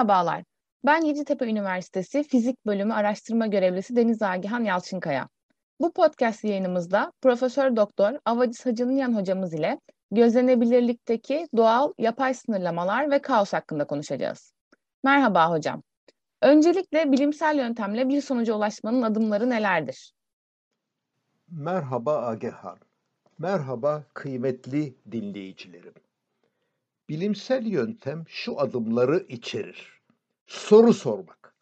Merhabalar. Ben Yeditepe Üniversitesi Fizik Bölümü Araştırma Görevlisi Deniz Agihan Yalçınkaya. Bu podcast yayınımızda Profesör Doktor Avadis Hacınyan hocamız ile gözlenebilirlikteki doğal yapay sınırlamalar ve kaos hakkında konuşacağız. Merhaba hocam. Öncelikle bilimsel yöntemle bir sonuca ulaşmanın adımları nelerdir? Merhaba Agehan. Merhaba kıymetli dinleyicilerim. Bilimsel yöntem şu adımları içerir. Soru sormak.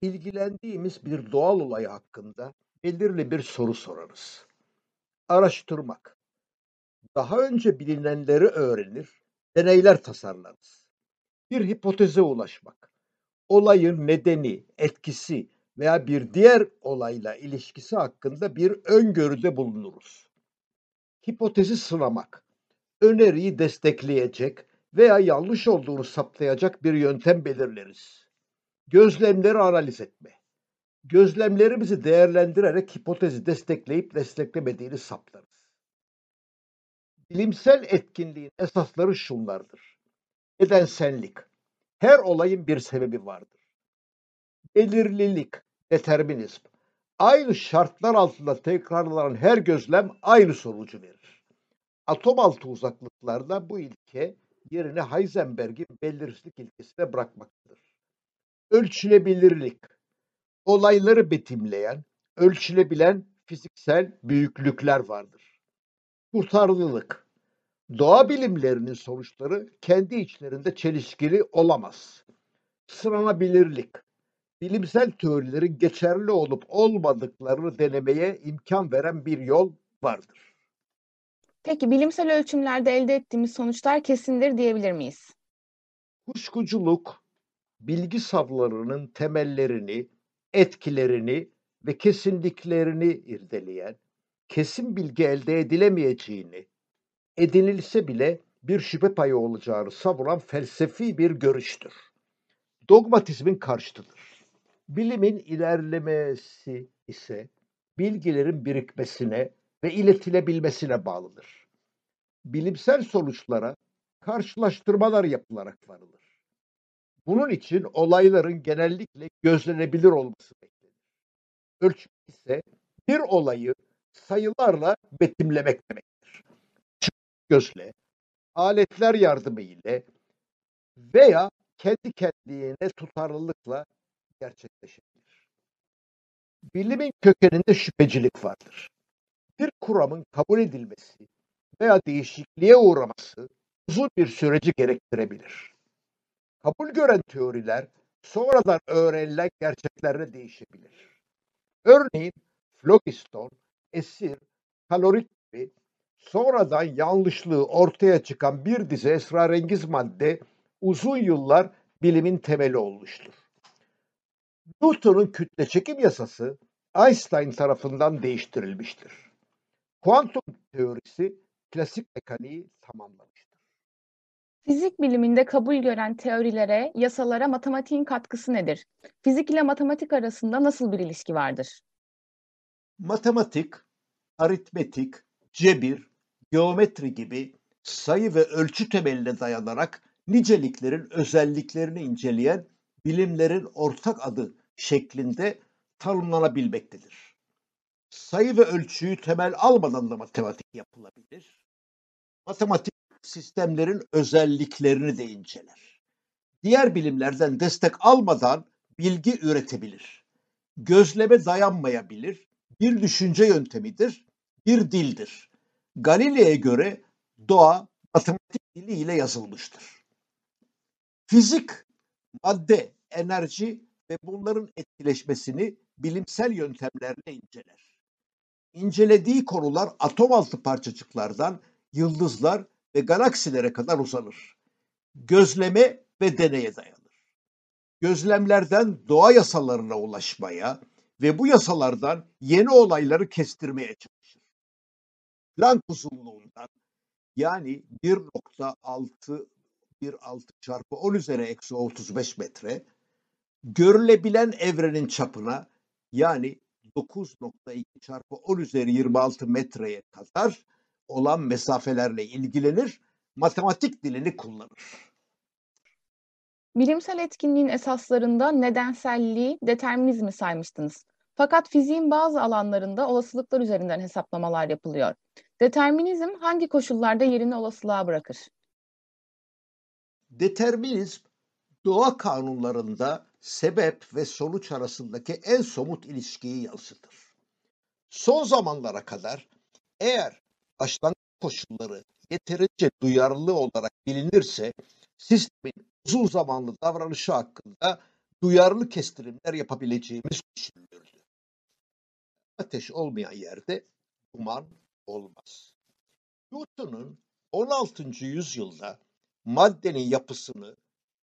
İlgilendiğimiz bir doğal olay hakkında belirli bir soru sorarız. Araştırmak. Daha önce bilinenleri öğrenir, deneyler tasarlarız. Bir hipoteze ulaşmak. Olayın nedeni, etkisi veya bir diğer olayla ilişkisi hakkında bir öngörüde bulunuruz. Hipotezi sınamak. Öneriyi destekleyecek, veya yanlış olduğunu saptayacak bir yöntem belirleriz. Gözlemleri analiz etme. Gözlemlerimizi değerlendirerek hipotezi destekleyip desteklemediğini saptarız. Bilimsel etkinliğin esasları şunlardır. Nedensellik. Her olayın bir sebebi vardır. Belirlilik, determinizm. Aynı şartlar altında tekrarlanan her gözlem aynı sonucu verir. Atom altı uzaklıklarda bu ilke yerine Heisenberg'in belirsizlik ilkesine bırakmaktadır. Ölçülebilirlik, olayları betimleyen, ölçülebilen fiziksel büyüklükler vardır. Kurtarlılık, doğa bilimlerinin sonuçları kendi içlerinde çelişkili olamaz. Sıranabilirlik, bilimsel teorilerin geçerli olup olmadıklarını denemeye imkan veren bir yol vardır. Peki bilimsel ölçümlerde elde ettiğimiz sonuçlar kesindir diyebilir miyiz? Kuşkuculuk, bilgi savlarının temellerini, etkilerini ve kesinliklerini irdeleyen, kesin bilgi elde edilemeyeceğini, edinilse bile bir şüphe payı olacağını savunan felsefi bir görüştür. Dogmatizmin karşıtıdır. Bilimin ilerlemesi ise bilgilerin birikmesine ve iletilebilmesine bağlıdır. Bilimsel sonuçlara karşılaştırmalar yapılarak varılır. Bunun için olayların genellikle gözlenebilir olması beklenir. Ölçüm ise bir olayı sayılarla betimlemek demektir. Gözle, aletler yardımı ile veya kendi kendine tutarlılıkla gerçekleşebilir. Bilimin kökeninde şüphecilik vardır bir kuramın kabul edilmesi veya değişikliğe uğraması uzun bir süreci gerektirebilir. Kabul gören teoriler sonradan öğrenilen gerçeklerle değişebilir. Örneğin flogiston, esir, kalorik gibi sonradan yanlışlığı ortaya çıkan bir dizi esrarengiz madde uzun yıllar bilimin temeli olmuştur. Newton'un kütle çekim yasası Einstein tarafından değiştirilmiştir. Kuantum teorisi klasik mekaniği tamamlamıştır. Fizik biliminde kabul gören teorilere, yasalara matematiğin katkısı nedir? Fizik ile matematik arasında nasıl bir ilişki vardır? Matematik, aritmetik, cebir, geometri gibi sayı ve ölçü temeline dayanarak niceliklerin özelliklerini inceleyen bilimlerin ortak adı şeklinde tanımlanabilmektedir sayı ve ölçüyü temel almadan da matematik yapılabilir. Matematik sistemlerin özelliklerini de inceler. Diğer bilimlerden destek almadan bilgi üretebilir. Gözleme dayanmayabilir. Bir düşünce yöntemidir, bir dildir. Galile'ye göre doğa matematik diliyle yazılmıştır. Fizik, madde, enerji ve bunların etkileşmesini bilimsel yöntemlerle inceler incelediği konular atom altı parçacıklardan yıldızlar ve galaksilere kadar uzanır. Gözleme ve deneye dayanır. Gözlemlerden doğa yasalarına ulaşmaya ve bu yasalardan yeni olayları kestirmeye çalışır. Planck uzunluğundan yani 1.6 1.6 çarpı 10 üzeri eksi 35 metre görülebilen evrenin çapına yani 9.2 çarpı 10 üzeri 26 metreye kadar olan mesafelerle ilgilenir, matematik dilini kullanır. Bilimsel etkinliğin esaslarında nedenselliği, determinizmi saymıştınız. Fakat fiziğin bazı alanlarında olasılıklar üzerinden hesaplamalar yapılıyor. Determinizm hangi koşullarda yerini olasılığa bırakır? Determinizm, doğa kanunlarında sebep ve sonuç arasındaki en somut ilişkiyi yansıtır. Son zamanlara kadar eğer başlangıç koşulları yeterince duyarlı olarak bilinirse sistemin uzun zamanlı davranışı hakkında duyarlı kestirimler yapabileceğimiz düşünülürdü. Ateş olmayan yerde duman olmaz. Newton'un 16. yüzyılda maddenin yapısını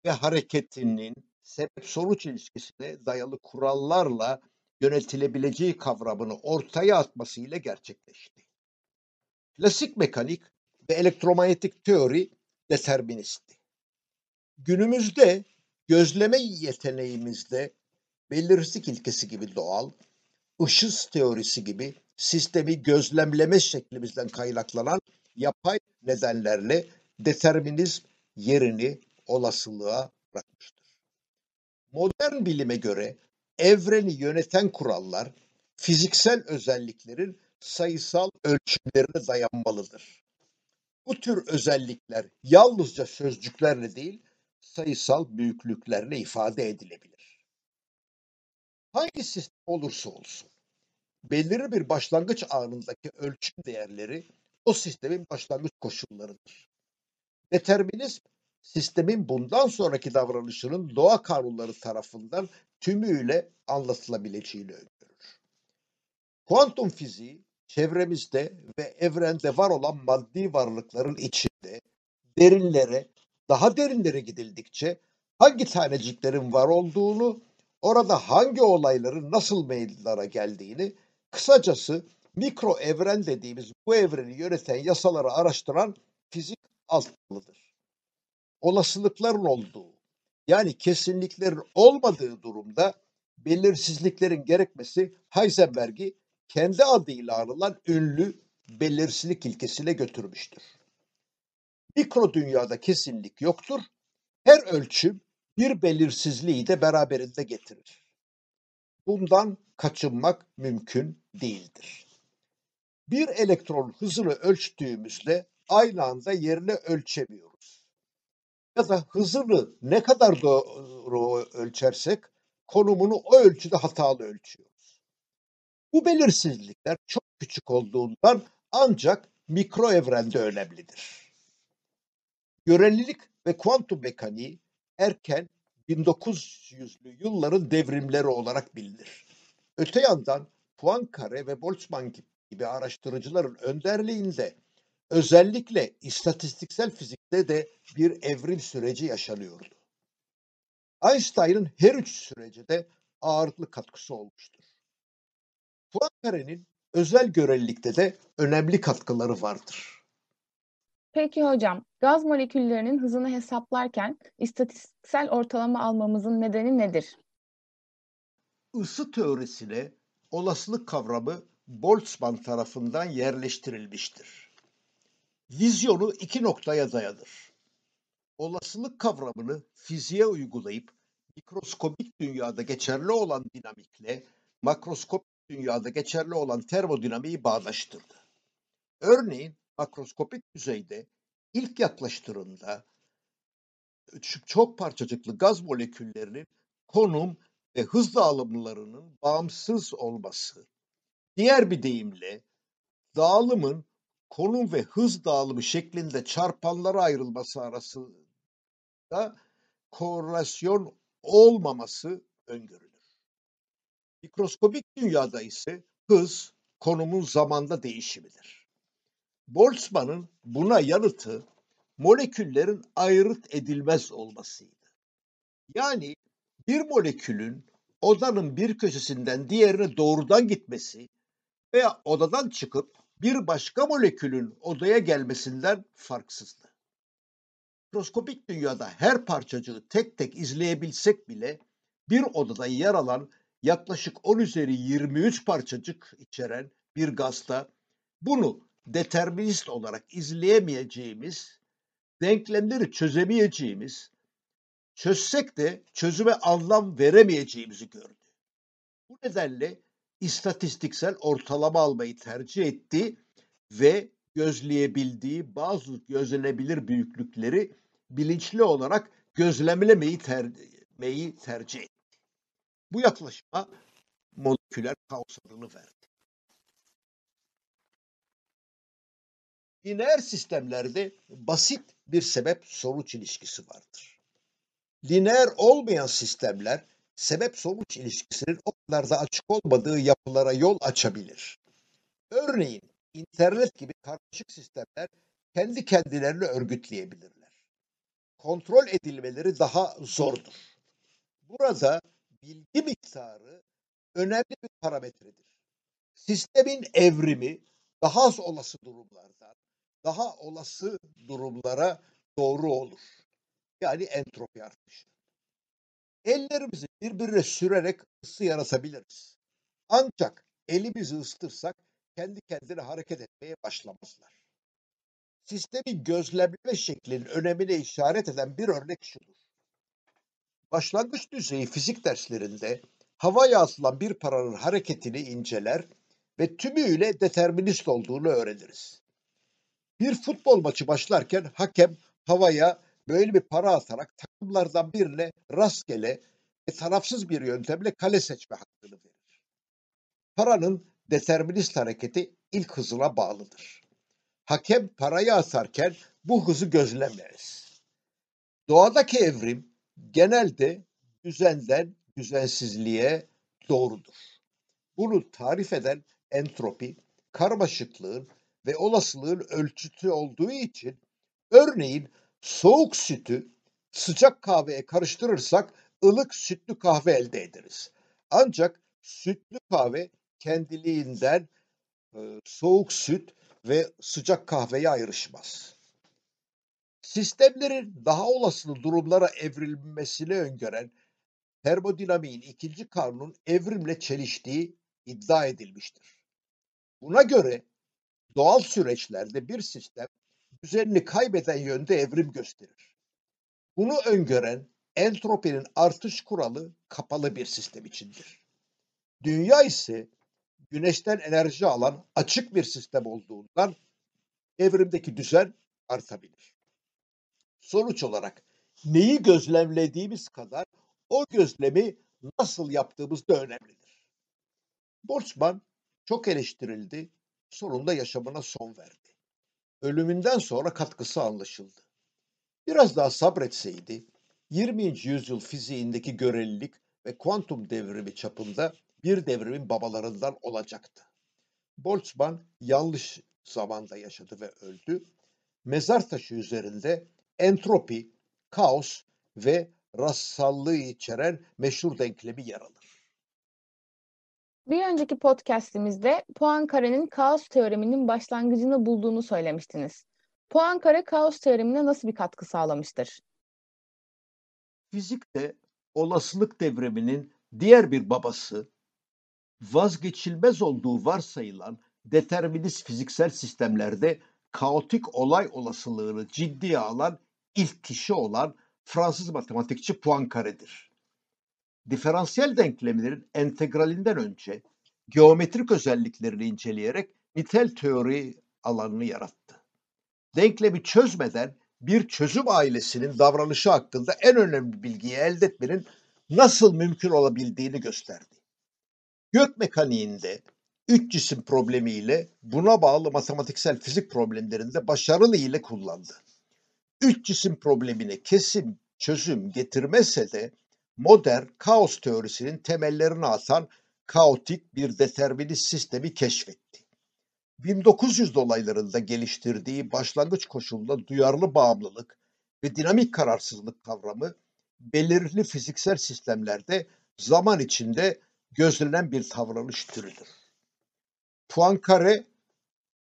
ve hareketinin sebep-sonuç ilişkisine dayalı kurallarla yönetilebileceği kavramını ortaya atmasıyla gerçekleşti. Klasik mekanik ve elektromanyetik teori deterministti. Günümüzde gözleme yeteneğimizde belirsizlik ilkesi gibi doğal, ışız teorisi gibi sistemi gözlemleme şeklimizden kaynaklanan yapay nedenlerle determinizm yerini olasılığa bırakmıştır. Modern bilime göre evreni yöneten kurallar fiziksel özelliklerin sayısal ölçümlerine dayanmalıdır. Bu tür özellikler yalnızca sözcüklerle değil, sayısal büyüklüklerle ifade edilebilir. Hangi sistem olursa olsun, belirli bir başlangıç anındaki ölçüm değerleri o sistemin başlangıç koşullarıdır. Determinizm, sistemin bundan sonraki davranışının doğa kanunları tarafından tümüyle anlatılabileceğini öngörür. Kuantum fiziği, çevremizde ve evrende var olan maddi varlıkların içinde derinlere, daha derinlere gidildikçe hangi taneciklerin var olduğunu, orada hangi olayların nasıl meydana geldiğini, kısacası mikro evren dediğimiz bu evreni yöneten yasaları araştıran fizik alt dalıdır. Olasılıkların olduğu, yani kesinliklerin olmadığı durumda belirsizliklerin gerekmesi Heisenberg'i kendi adıyla anılan ünlü belirsizlik ilkesine götürmüştür. Mikro dünyada kesinlik yoktur. Her ölçüm bir belirsizliği de beraberinde getirir. Bundan kaçınmak mümkün değildir. Bir elektron hızını ölçtüğümüzde aynı anda yerini ölçemiyoruz. Ya da hızını ne kadar doğru ölçersek konumunu o ölçüde hatalı ölçüyoruz. Bu belirsizlikler çok küçük olduğundan ancak mikro evrende önemlidir. Görelilik ve kuantum mekaniği erken 1900'lü yılların devrimleri olarak bilinir. Öte yandan Poincaré ve Boltzmann gibi araştırıcıların önderliğinde özellikle istatistiksel fizikte de bir evrim süreci yaşanıyordu. Einstein'ın her üç sürece de ağırlıklı katkısı olmuştur. Poincaré'nin özel görelilikte de önemli katkıları vardır. Peki hocam, gaz moleküllerinin hızını hesaplarken istatistiksel ortalama almamızın nedeni nedir? Isı teorisine olasılık kavramı Boltzmann tarafından yerleştirilmiştir. Vizyonu iki noktaya dayanır. Olasılık kavramını fiziğe uygulayıp mikroskopik dünyada geçerli olan dinamikle makroskopik dünyada geçerli olan termodinamiği bağdaştırdı. Örneğin makroskopik düzeyde ilk yaklaştırımda çok parçacıklı gaz moleküllerinin konum ve hız dağılımlarının bağımsız olması. Diğer bir deyimle dağılımın konum ve hız dağılımı şeklinde çarpanlara ayrılması arasında korelasyon olmaması öngörülür. Mikroskopik dünyada ise hız konumun zamanda değişimidir. Boltzmann'ın buna yanıtı moleküllerin ayrıt edilmez olmasıydı. Yani bir molekülün odanın bir köşesinden diğerine doğrudan gitmesi veya odadan çıkıp bir başka molekülün odaya gelmesinden farksızdı. Mikroskopik dünyada her parçacığı tek tek izleyebilsek bile bir odada yer alan yaklaşık 10 üzeri 23 parçacık içeren bir gazda bunu determinist olarak izleyemeyeceğimiz, denklemleri çözemeyeceğimiz Çözsek de çözüme anlam veremeyeceğimizi gördü. Bu nedenle istatistiksel ortalama almayı tercih etti ve gözleyebildiği bazı gözlenebilir büyüklükleri bilinçli olarak gözlemlemeyi termeyi tercih etti. Bu yaklaşıma moleküler kaos adını verdi. Lineer sistemlerde basit bir sebep sonuç ilişkisi vardır. Lineer olmayan sistemler sebep sonuç ilişkisinin o kadar da açık olmadığı yapılara yol açabilir. Örneğin internet gibi karmaşık sistemler kendi kendilerini örgütleyebilirler. Kontrol edilmeleri daha zordur. Burada bilgi miktarı önemli bir parametredir. Sistemin evrimi daha az olası durumlardan daha olası durumlara doğru olur. Yani entropi artışı. Ellerimizi birbirine sürerek ısı yaratabiliriz. Ancak elimizi ısıtırsak kendi kendine hareket etmeye başlamazlar. Sistemin gözlemleme şeklinin önemine işaret eden bir örnek şudur. Başlangıç düzeyi fizik derslerinde havaya atılan bir paranın hareketini inceler ve tümüyle determinist olduğunu öğreniriz. Bir futbol maçı başlarken hakem havaya böyle bir para atarak takımlardan birine rastgele ve tarafsız bir yöntemle kale seçme hakkını verir. Paranın determinist hareketi ilk hızına bağlıdır. Hakem parayı atarken bu hızı gözlemleriz. Doğadaki evrim genelde düzenden düzensizliğe doğrudur. Bunu tarif eden entropi, karmaşıklığın ve olasılığın ölçütü olduğu için örneğin soğuk sütü sıcak kahveye karıştırırsak ılık sütlü kahve elde ederiz. Ancak sütlü kahve kendiliğinden e, soğuk süt ve sıcak kahveye ayrışmaz. Sistemlerin daha olasılığı durumlara evrilmesini öngören termodinamiğin ikinci kanunun evrimle çeliştiği iddia edilmiştir. Buna göre doğal süreçlerde bir sistem düzenini kaybeden yönde evrim gösterir. Bunu öngören entropinin artış kuralı kapalı bir sistem içindir. Dünya ise güneşten enerji alan açık bir sistem olduğundan evrimdeki düzen artabilir. Sonuç olarak neyi gözlemlediğimiz kadar o gözlemi nasıl yaptığımız da önemlidir. Boltzmann çok eleştirildi sonunda yaşamına son verdi. Ölümünden sonra katkısı anlaşıldı. Biraz daha sabretseydi 20. yüzyıl fiziğindeki görelilik ve kuantum devrimi çapında bir devrimin babalarından olacaktı. Boltzmann yanlış zamanda yaşadı ve öldü. Mezar taşı üzerinde entropi, kaos ve rastsallığı içeren meşhur denklemi yer alır. Bir önceki podcastimizde Poincaré'nin kaos teoreminin başlangıcını bulduğunu söylemiştiniz. Poincaré kaos teoremine nasıl bir katkı sağlamıştır? Fizikte olasılık devriminin diğer bir babası vazgeçilmez olduğu varsayılan determinist fiziksel sistemlerde kaotik olay olasılığını ciddiye alan ilk kişi olan Fransız matematikçi Poincaré'dir diferansiyel denklemlerin entegralinden önce geometrik özelliklerini inceleyerek nitel teori alanını yarattı. Denklemi çözmeden bir çözüm ailesinin davranışı hakkında en önemli bilgiyi elde etmenin nasıl mümkün olabildiğini gösterdi. Gök mekaniğinde üç cisim problemiyle buna bağlı matematiksel fizik problemlerinde başarılı ile kullandı. Üç cisim problemine kesin çözüm getirmese de modern kaos teorisinin temellerini atan kaotik bir determinist sistemi keşfetti. 1900 dolaylarında geliştirdiği başlangıç koşulunda duyarlı bağımlılık ve dinamik kararsızlık kavramı belirli fiziksel sistemlerde zaman içinde gözlenen bir davranış türüdür. Poincaré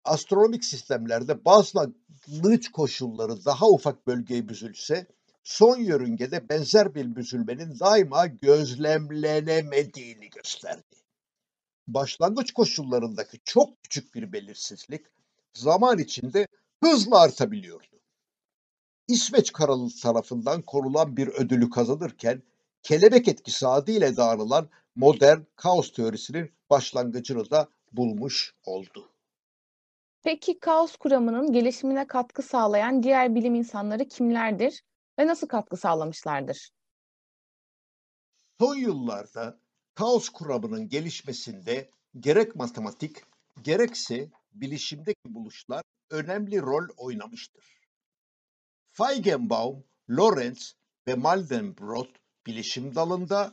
astronomik sistemlerde başlangıç koşulları daha ufak bölgeye büzülse son yörüngede benzer bir büzülmenin daima gözlemlenemediğini gösterdi. Başlangıç koşullarındaki çok küçük bir belirsizlik zaman içinde hızla artabiliyordu. İsveç Kralı tarafından korulan bir ödülü kazanırken kelebek etkisi adıyla da anılan modern kaos teorisinin başlangıcını da bulmuş oldu. Peki kaos kuramının gelişimine katkı sağlayan diğer bilim insanları kimlerdir ve nasıl katkı sağlamışlardır? Son yıllarda kaos kuramının gelişmesinde gerek matematik gerekse bilişimdeki buluşlar önemli rol oynamıştır. Feigenbaum, Lorenz ve Mandelbrot bilişim dalında,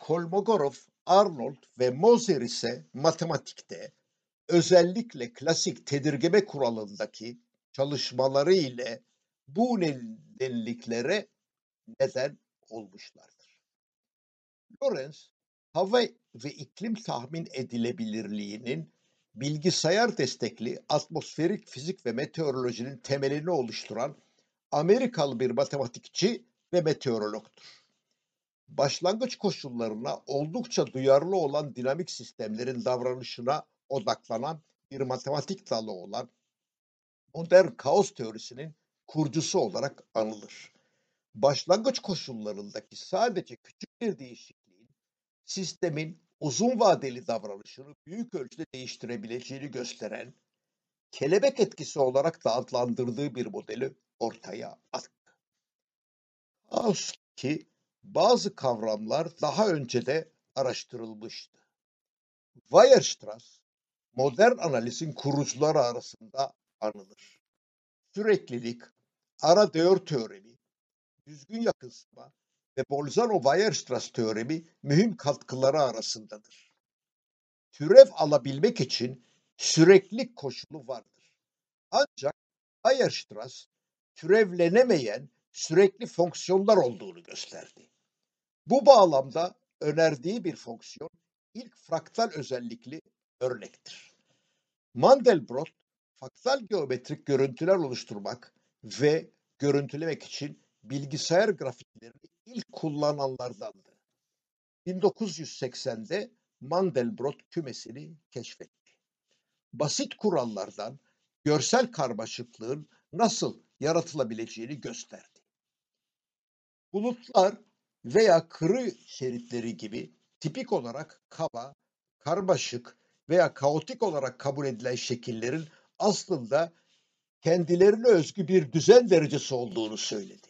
Kolmogorov, Arnold ve Moser ise matematikte, özellikle klasik tedirgeme kuralındaki çalışmaları ile bu nedenliklere neden olmuşlardır. Lorenz, hava ve iklim tahmin edilebilirliğinin bilgisayar destekli atmosferik fizik ve meteorolojinin temelini oluşturan Amerikalı bir matematikçi ve meteorologtur. Başlangıç koşullarına oldukça duyarlı olan dinamik sistemlerin davranışına odaklanan bir matematik dalı olan modern kaos teorisinin kurucusu olarak anılır. Başlangıç koşullarındaki sadece küçük bir değişikliğin sistemin uzun vadeli davranışını büyük ölçüde değiştirebileceğini gösteren kelebek etkisi olarak da adlandırdığı bir modeli ortaya attı. Kaos ki bazı kavramlar daha önce de araştırılmıştı. Weierstrass, modern analizin kurucuları arasında anılır. Süreklilik, ara değer teoremi, düzgün yakınsama ve Bolzano-Weierstrass teoremi mühim katkıları arasındadır. Türev alabilmek için süreklilik koşulu vardır. Ancak Weierstrass türevlenemeyen sürekli fonksiyonlar olduğunu gösterdi. Bu bağlamda önerdiği bir fonksiyon ilk fraktal özellikli örnektir. Mandelbrot, fraktal geometrik görüntüler oluşturmak ve görüntülemek için bilgisayar grafiklerini ilk kullananlardandı. 1980'de Mandelbrot kümesini keşfetti. Basit kurallardan görsel karmaşıklığın nasıl yaratılabileceğini gösterdi. Bulutlar veya kırı şeritleri gibi tipik olarak kaba, karmaşık veya kaotik olarak kabul edilen şekillerin aslında kendilerine özgü bir düzen derecesi olduğunu söyledi.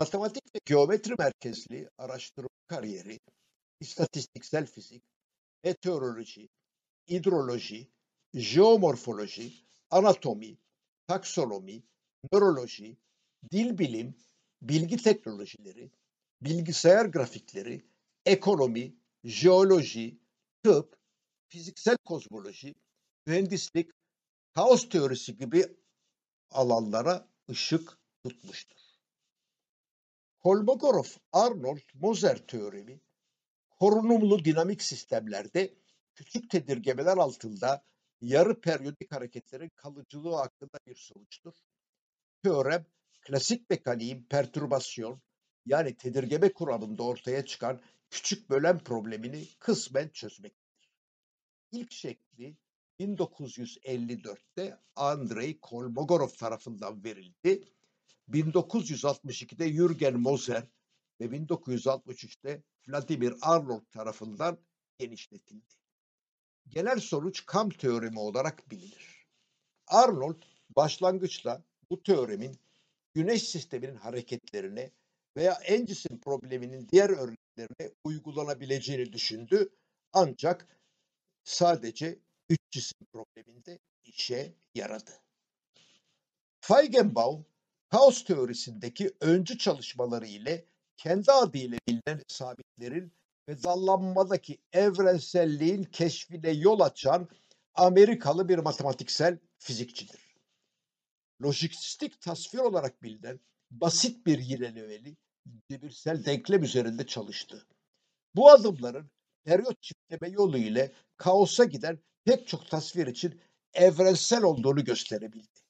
Matematik ve geometri merkezli araştırma kariyeri, istatistiksel fizik, meteoroloji, hidroloji, jeomorfoloji, anatomi, taksonomi, nöroloji, dil bilim, bilgi teknolojileri, bilgisayar grafikleri, ekonomi, jeoloji, tıp, fiziksel kozmoloji, mühendislik, kaos teorisi gibi alanlara ışık tutmuştur. Kolmogorov-Arnold-Moser teoremi, korunumlu dinamik sistemlerde küçük tedirgemeler altında yarı periyodik hareketlerin kalıcılığı hakkında bir sonuçtur. Teorem, klasik mekaniğin pertürbasyon yani tedirgeme kuramında ortaya çıkan küçük bölen problemini kısmen çözmektedir. İlk şekli 1954'te Andrei Kolmogorov tarafından verildi. 1962'de Jürgen Moser ve 1963'te Vladimir Arnold tarafından genişletildi. Genel sonuç kam teoremi olarak bilinir. Arnold başlangıçta bu teoremin Güneş sisteminin hareketlerine veya en cisim probleminin diğer örneklerine uygulanabileceğini düşündü. Ancak sadece üç cisim probleminde işe yaradı. Feigenbaum, kaos teorisindeki öncü çalışmaları ile kendi adıyla bilinen sabitlerin ve dallanmadaki evrenselliğin keşfine yol açan Amerikalı bir matematiksel fizikçidir. Lojistik tasvir olarak bilinen basit bir yinelemeli cebirsel denklem üzerinde çalıştı. Bu adımların periyot çiftleme yolu ile kaosa giden pek çok tasvir için evrensel olduğunu gösterebildi.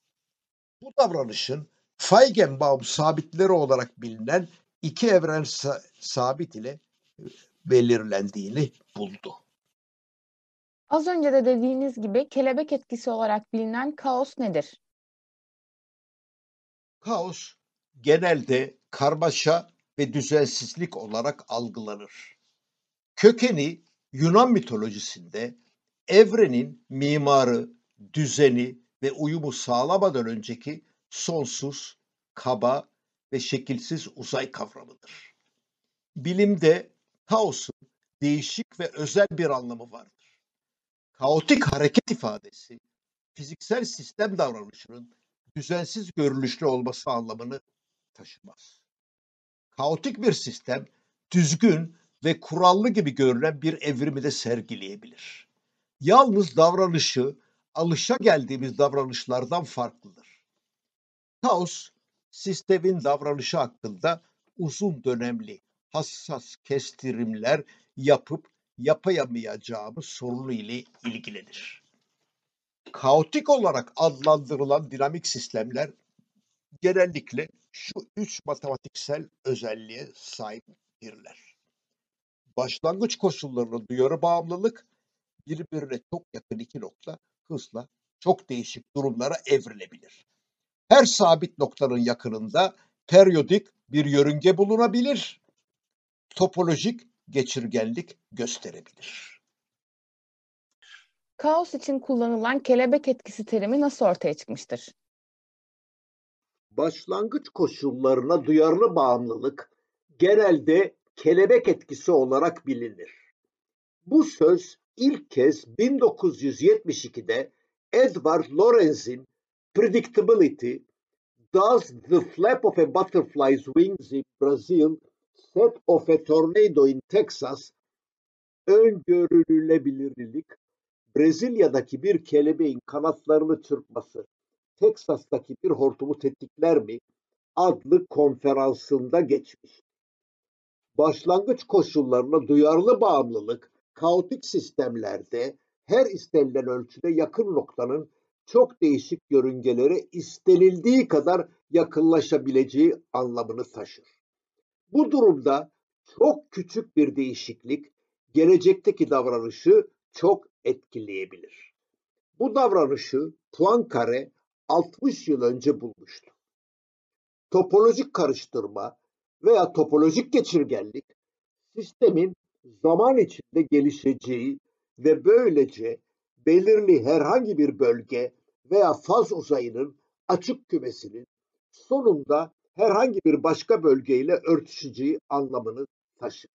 Bu davranışın Feigenbaum sabitleri olarak bilinen iki evren sabit ile belirlendiğini buldu. Az önce de dediğiniz gibi kelebek etkisi olarak bilinen kaos nedir? Kaos genelde karmaşa ve düzensizlik olarak algılanır. Kökeni Yunan mitolojisinde evrenin mimarı, düzeni ve uyumu sağlamadan önceki sonsuz, kaba ve şekilsiz uzay kavramıdır. Bilimde kaosun değişik ve özel bir anlamı vardır. Kaotik hareket ifadesi fiziksel sistem davranışının düzensiz görünüşlü olması anlamını taşımaz. Kaotik bir sistem düzgün ve kurallı gibi görünen bir evrimi de sergileyebilir. Yalnız davranışı alışa geldiğimiz davranışlardan farklıdır. Kaos, sistemin davranışı hakkında uzun dönemli hassas kestirimler yapıp yapayamayacağımız sorunu ile ilgilenir. Kaotik olarak adlandırılan dinamik sistemler genellikle şu üç matematiksel özelliğe sahiptirler. Başlangıç koşullarına duyarı bağımlılık, birbirine çok yakın iki nokta hızla çok değişik durumlara evrilebilir. Her sabit noktanın yakınında periyodik bir yörünge bulunabilir. Topolojik geçirgenlik gösterebilir. Kaos için kullanılan kelebek etkisi terimi nasıl ortaya çıkmıştır? Başlangıç koşullarına duyarlı bağımlılık genelde kelebek etkisi olarak bilinir. Bu söz ilk kez 1972'de Edward Lorenz'in Predictability Does the flap of a butterfly's wings in Brazil set of a tornado in Texas öngörülebilirlik Brezilya'daki bir kelebeğin kanatlarını çırpması Teksas'taki bir hortumu tetikler mi adlı konferansında geçmiş. Başlangıç koşullarına duyarlı bağımlılık kaotik sistemlerde her istenilen ölçüde yakın noktanın çok değişik yörüngelere istenildiği kadar yakınlaşabileceği anlamını taşır. Bu durumda çok küçük bir değişiklik gelecekteki davranışı çok etkileyebilir. Bu davranışı Poincaré 60 yıl önce bulmuştu. Topolojik karıştırma veya topolojik geçirgenlik sistemin zaman içinde gelişeceği ve böylece belirli herhangi bir bölge veya faz uzayının açık kümesinin sonunda herhangi bir başka bölgeyle örtüşeceği anlamını taşır.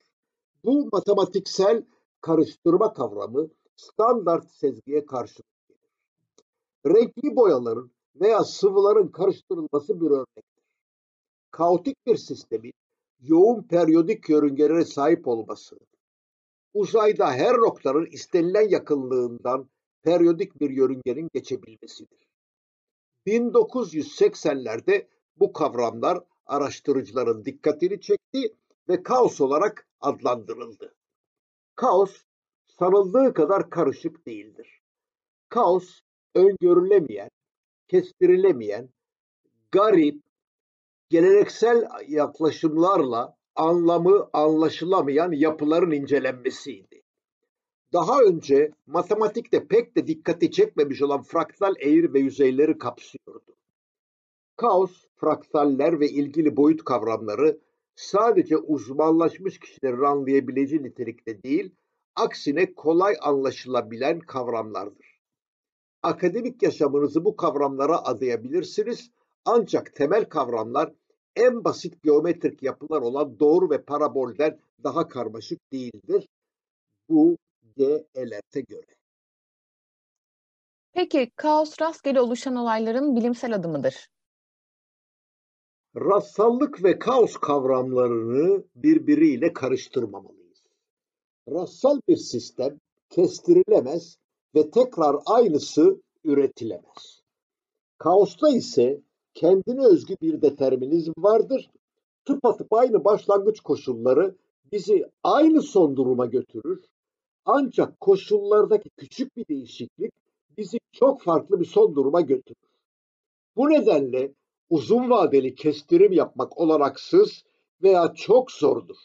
Bu matematiksel karıştırma kavramı standart sezgiye karşılık gelir. Renkli boyaların veya sıvıların karıştırılması bir örnektir. Kaotik bir sistemin yoğun periyodik yörüngelere sahip olması, uzayda her noktanın istenilen yakınlığından periyodik bir yörüngenin geçebilmesidir. 1980'lerde bu kavramlar araştırıcıların dikkatini çekti ve kaos olarak adlandırıldı. Kaos sanıldığı kadar karışık değildir. Kaos öngörülemeyen, kestirilemeyen, garip, geleneksel yaklaşımlarla anlamı anlaşılamayan yapıların incelenmesiydi. Daha önce matematikte pek de dikkati çekmemiş olan fraktal eğri ve yüzeyleri kapsıyordu. Kaos, fraktaller ve ilgili boyut kavramları sadece uzmanlaşmış kişilerin anlayabileceği nitelikte değil, aksine kolay anlaşılabilen kavramlardır. Akademik yaşamınızı bu kavramlara adayabilirsiniz ancak temel kavramlar en basit geometrik yapılar olan doğru ve parabolden daha karmaşık değildir. Bu G. Elert'e göre. Peki kaos rastgele oluşan olayların bilimsel adı mıdır? Rastsallık ve kaos kavramlarını birbiriyle karıştırmamalıyız. Rastsal bir sistem kestirilemez ve tekrar aynısı üretilemez. Kaosta ise kendine özgü bir determinizm vardır. Tıpatıp aynı başlangıç koşulları bizi aynı son duruma götürür. Ancak koşullardaki küçük bir değişiklik bizi çok farklı bir son duruma götürür. Bu nedenle uzun vadeli kestirim yapmak olanaksız veya çok zordur.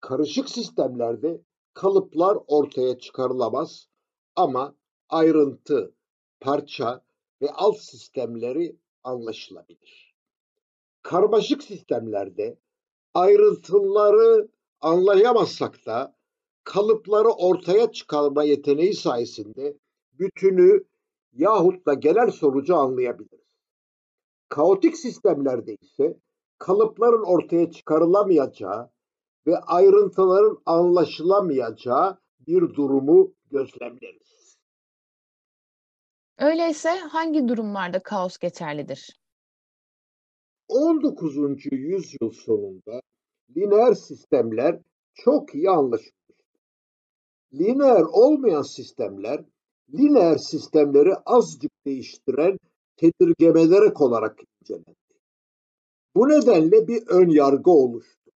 Karışık sistemlerde kalıplar ortaya çıkarılamaz ama ayrıntı, parça ve alt sistemleri anlaşılabilir. Karmaşık sistemlerde ayrıntıları anlayamazsak da kalıpları ortaya çıkarma yeteneği sayesinde bütünü yahut da genel sonucu anlayabiliriz. Kaotik sistemlerde ise kalıpların ortaya çıkarılamayacağı ve ayrıntıların anlaşılamayacağı bir durumu gözlemleriz. Öyleyse hangi durumlarda kaos geçerlidir? 19. yüzyıl sonunda lineer sistemler çok iyi anlaşılmıştır. Lineer olmayan sistemler, lineer sistemleri azıcık değiştiren tedirgemelerek olarak incelendi. Bu nedenle bir ön yargı oluştu.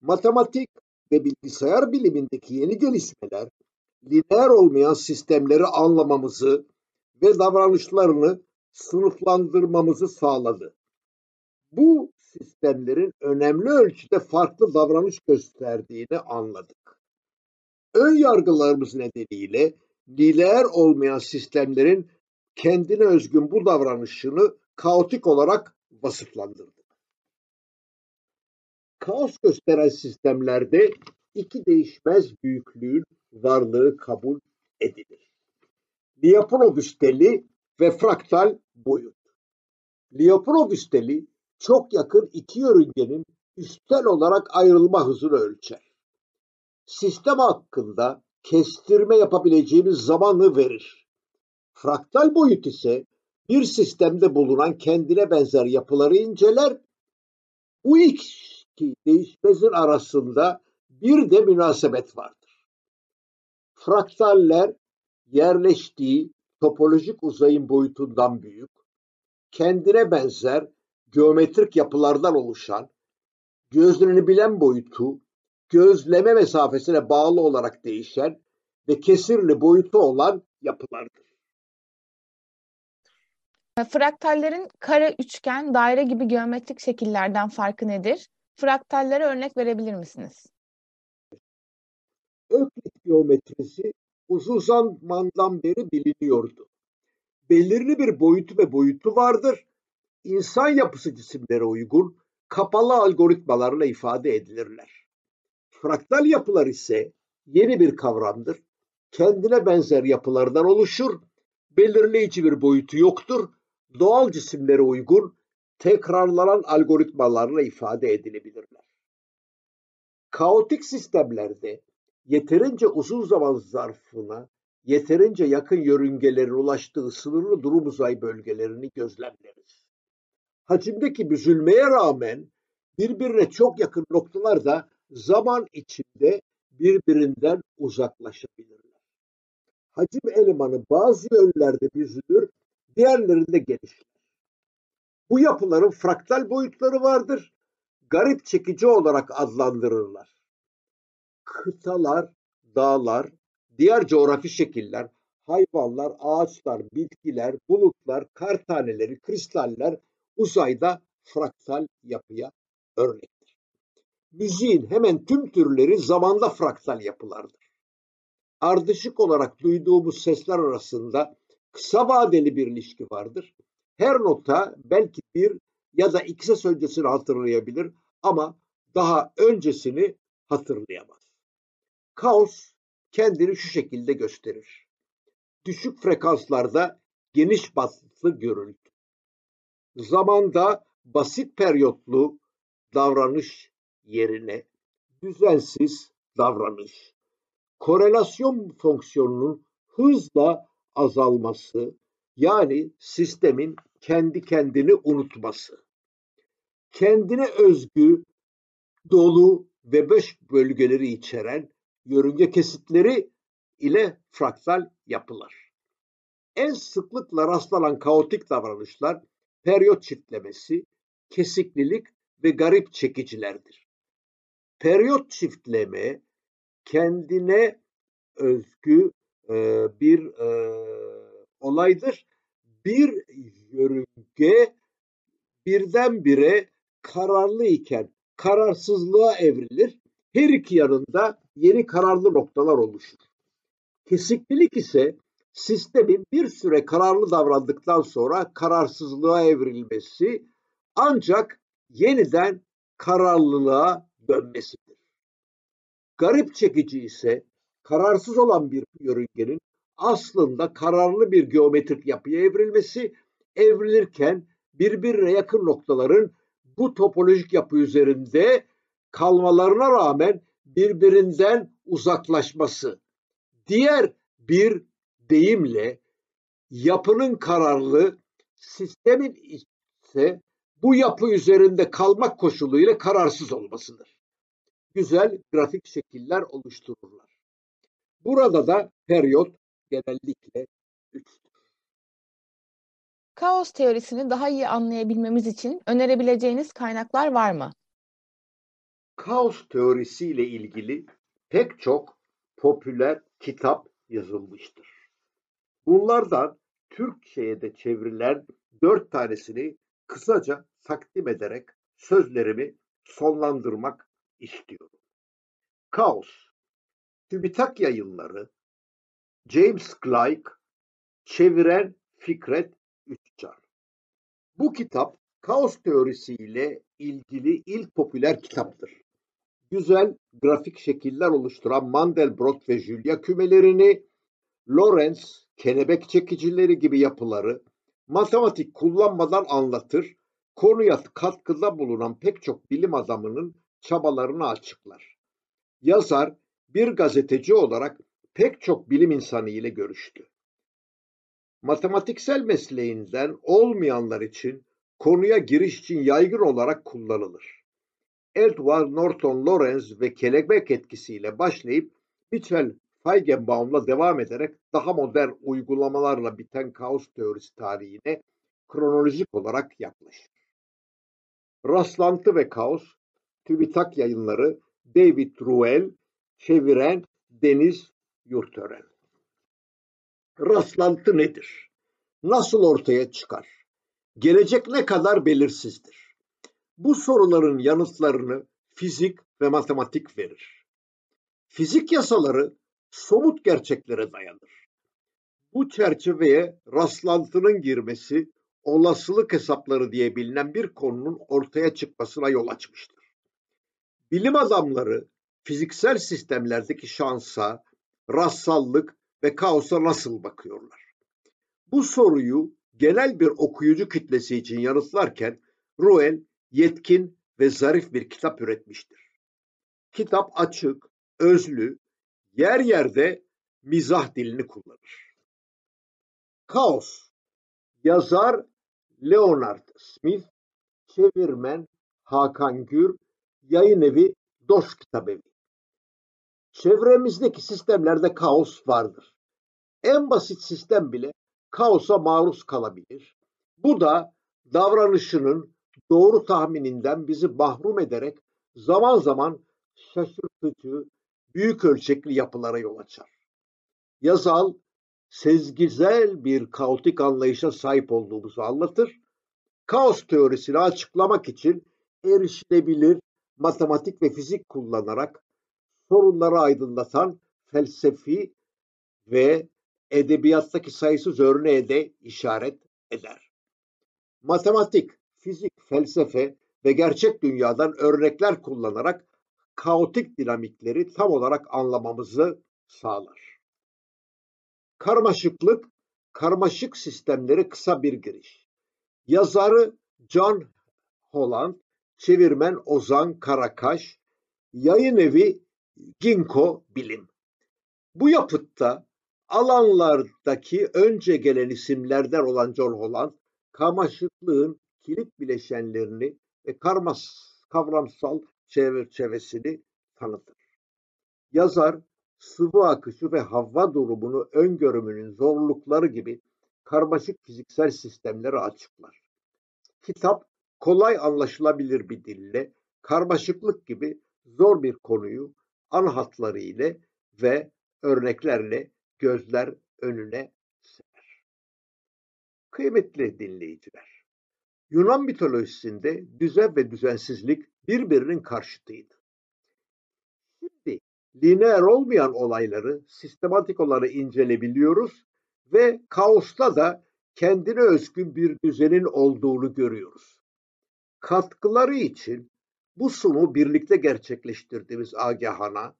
Matematik ve bilgisayar bilimindeki yeni gelişmeler lineer olmayan sistemleri anlamamızı ve davranışlarını sınıflandırmamızı sağladı. Bu sistemlerin önemli ölçüde farklı davranış gösterdiğini anladık. Ön yargılarımız nedeniyle lineer olmayan sistemlerin kendine özgün bu davranışını kaotik olarak vasıflandırdık. Kaos gösteren sistemlerde iki değişmez büyüklüğün varlığı kabul edilir. Lyapunov üsteli ve fraktal boyut. Lyapunov üsteli çok yakın iki yörüngenin üstel olarak ayrılma hızını ölçer. Sistem hakkında kestirme yapabileceğimiz zamanı verir. Fraktal boyut ise bir sistemde bulunan kendine benzer yapıları inceler. Bu iki değişmezin arasında bir de münasebet vardır. Fraktaller yerleştiği topolojik uzayın boyutundan büyük, kendine benzer geometrik yapılardan oluşan, gözlenebilen boyutu, gözleme mesafesine bağlı olarak değişen ve kesirli boyutu olan yapılardır. Fraktallerin kare, üçgen, daire gibi geometrik şekillerden farkı nedir? Fraktallere örnek verebilir misiniz? Öklit geometrisi uzun zamandan beri biliniyordu. Belirli bir boyutu ve boyutu vardır insan yapısı cisimlere uygun kapalı algoritmalarla ifade edilirler. Fraktal yapılar ise yeni bir kavramdır. Kendine benzer yapılardan oluşur, belirleyici bir boyutu yoktur, doğal cisimlere uygun tekrarlanan algoritmalarla ifade edilebilirler. Kaotik sistemlerde yeterince uzun zaman zarfına yeterince yakın yörüngelerin ulaştığı sınırlı durum uzay bölgelerini gözlemleriz hacimdeki büzülmeye rağmen birbirine çok yakın noktalar da zaman içinde birbirinden uzaklaşabilirler. Hacim elemanı bazı yönlerde büzülür, diğerlerinde genişler. Bu yapıların fraktal boyutları vardır. Garip çekici olarak adlandırırlar. Kıtalar, dağlar, diğer coğrafi şekiller, hayvanlar, ağaçlar, bitkiler, bulutlar, kar taneleri, kristaller uzayda fraktal yapıya örnektir. Müziğin hemen tüm türleri zamanda fraktal yapılardır. Ardışık olarak duyduğumuz sesler arasında kısa vadeli bir ilişki vardır. Her nota belki bir ya da iki ses öncesini hatırlayabilir ama daha öncesini hatırlayamaz. Kaos kendini şu şekilde gösterir. Düşük frekanslarda geniş baslı görüntü zamanda basit periyotlu davranış yerine düzensiz davranış, korelasyon fonksiyonunun hızla azalması yani sistemin kendi kendini unutması, kendine özgü dolu ve boş bölgeleri içeren yörünge kesitleri ile fraktal yapılar. En sıklıkla rastlanan kaotik davranışlar periyot çiftlemesi, kesiklilik ve garip çekicilerdir. Periyot çiftleme kendine özgü e, bir e, olaydır. Bir yörünge birdenbire kararlı iken kararsızlığa evrilir. Her iki yanında yeni kararlı noktalar oluşur. Kesiklilik ise sistemin bir süre kararlı davrandıktan sonra kararsızlığa evrilmesi ancak yeniden kararlılığa dönmesidir. Garip çekici ise kararsız olan bir yörüngenin aslında kararlı bir geometrik yapıya evrilmesi, evrilirken birbirine yakın noktaların bu topolojik yapı üzerinde kalmalarına rağmen birbirinden uzaklaşması. Diğer bir deyimle yapının kararlı, sistemin ise bu yapı üzerinde kalmak koşuluyla kararsız olmasıdır. Güzel grafik şekiller oluştururlar. Burada da periyot genellikle 3'tür. Kaos teorisini daha iyi anlayabilmemiz için önerebileceğiniz kaynaklar var mı? Kaos teorisiyle ilgili pek çok popüler kitap yazılmıştır. Bunlardan Türkçe'ye de çevrilen dört tanesini kısaca takdim ederek sözlerimi sonlandırmak istiyorum. Kaos, TÜBİTAK yayınları, James Clyke, çeviren Fikret Üçcar. Bu kitap kaos teorisiyle ilgili ilk popüler kitaptır. Güzel grafik şekiller oluşturan Mandelbrot ve Julia kümelerini, Lorenz, kelebek çekicileri gibi yapıları matematik kullanmadan anlatır, konuya katkıda bulunan pek çok bilim adamının çabalarını açıklar. Yazar bir gazeteci olarak pek çok bilim insanı ile görüştü. Matematiksel mesleğinden olmayanlar için konuya giriş için yaygın olarak kullanılır. Edward Norton Lorenz ve kelebek etkisiyle başlayıp Mitchell Feigenbaum'la devam ederek daha modern uygulamalarla biten kaos teorisi tarihine kronolojik olarak yaklaşır. Rastlantı ve Kaos, TÜBİTAK yayınları David Ruel, çeviren Deniz Yurtören. Rastlantı nedir? Nasıl ortaya çıkar? Gelecek ne kadar belirsizdir? Bu soruların yanıtlarını fizik ve matematik verir. Fizik yasaları somut gerçeklere dayanır. Bu çerçeveye rastlantının girmesi olasılık hesapları diye bilinen bir konunun ortaya çıkmasına yol açmıştır. Bilim adamları fiziksel sistemlerdeki şansa, rastsallık ve kaosa nasıl bakıyorlar? Bu soruyu genel bir okuyucu kitlesi için yanıtlarken Ruel yetkin ve zarif bir kitap üretmiştir. Kitap açık, özlü, yer yerde mizah dilini kullanır. Kaos Yazar Leonard Smith, çevirmen Hakan Gür, yayın evi Dost Kitabevi. Çevremizdeki sistemlerde kaos vardır. En basit sistem bile kaosa maruz kalabilir. Bu da davranışının doğru tahmininden bizi mahrum ederek zaman zaman şaşırtıcı, büyük ölçekli yapılara yol açar. Yazal, sezgisel bir kaotik anlayışa sahip olduğumuzu anlatır. Kaos teorisini açıklamak için erişilebilir matematik ve fizik kullanarak sorunları aydınlatan felsefi ve edebiyattaki sayısız örneğe de işaret eder. Matematik, fizik, felsefe ve gerçek dünyadan örnekler kullanarak kaotik dinamikleri tam olarak anlamamızı sağlar. Karmaşıklık, karmaşık sistemleri kısa bir giriş. Yazarı John Holland, çevirmen Ozan Karakaş, yayın evi Ginko Bilim. Bu yapıtta alanlardaki önce gelen isimlerden olan John Holland, karmaşıklığın kilit bileşenlerini ve karmas, kavramsal çerçevesini tanıtır. Yazar, sıvı akışı ve hava durumunu öngörümünün zorlukları gibi karmaşık fiziksel sistemleri açıklar. Kitap kolay anlaşılabilir bir dille karmaşıklık gibi zor bir konuyu ana hatları ile ve örneklerle gözler önüne serer. Kıymetli dinleyiciler, Yunan mitolojisinde düzen ve düzensizlik birbirinin karşıtıydı. Şimdi lineer olmayan olayları sistematik olarak incelebiliyoruz ve kaosta da kendine özgün bir düzenin olduğunu görüyoruz. katkıları için bu sunumu birlikte gerçekleştirdiğimiz Agahan'a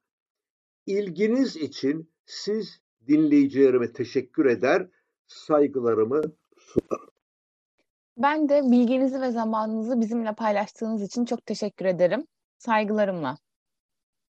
ilginiz için siz dinleyicilerime teşekkür eder, saygılarımı sunarım. Ben de bilginizi ve zamanınızı bizimle paylaştığınız için çok teşekkür ederim. Saygılarımla.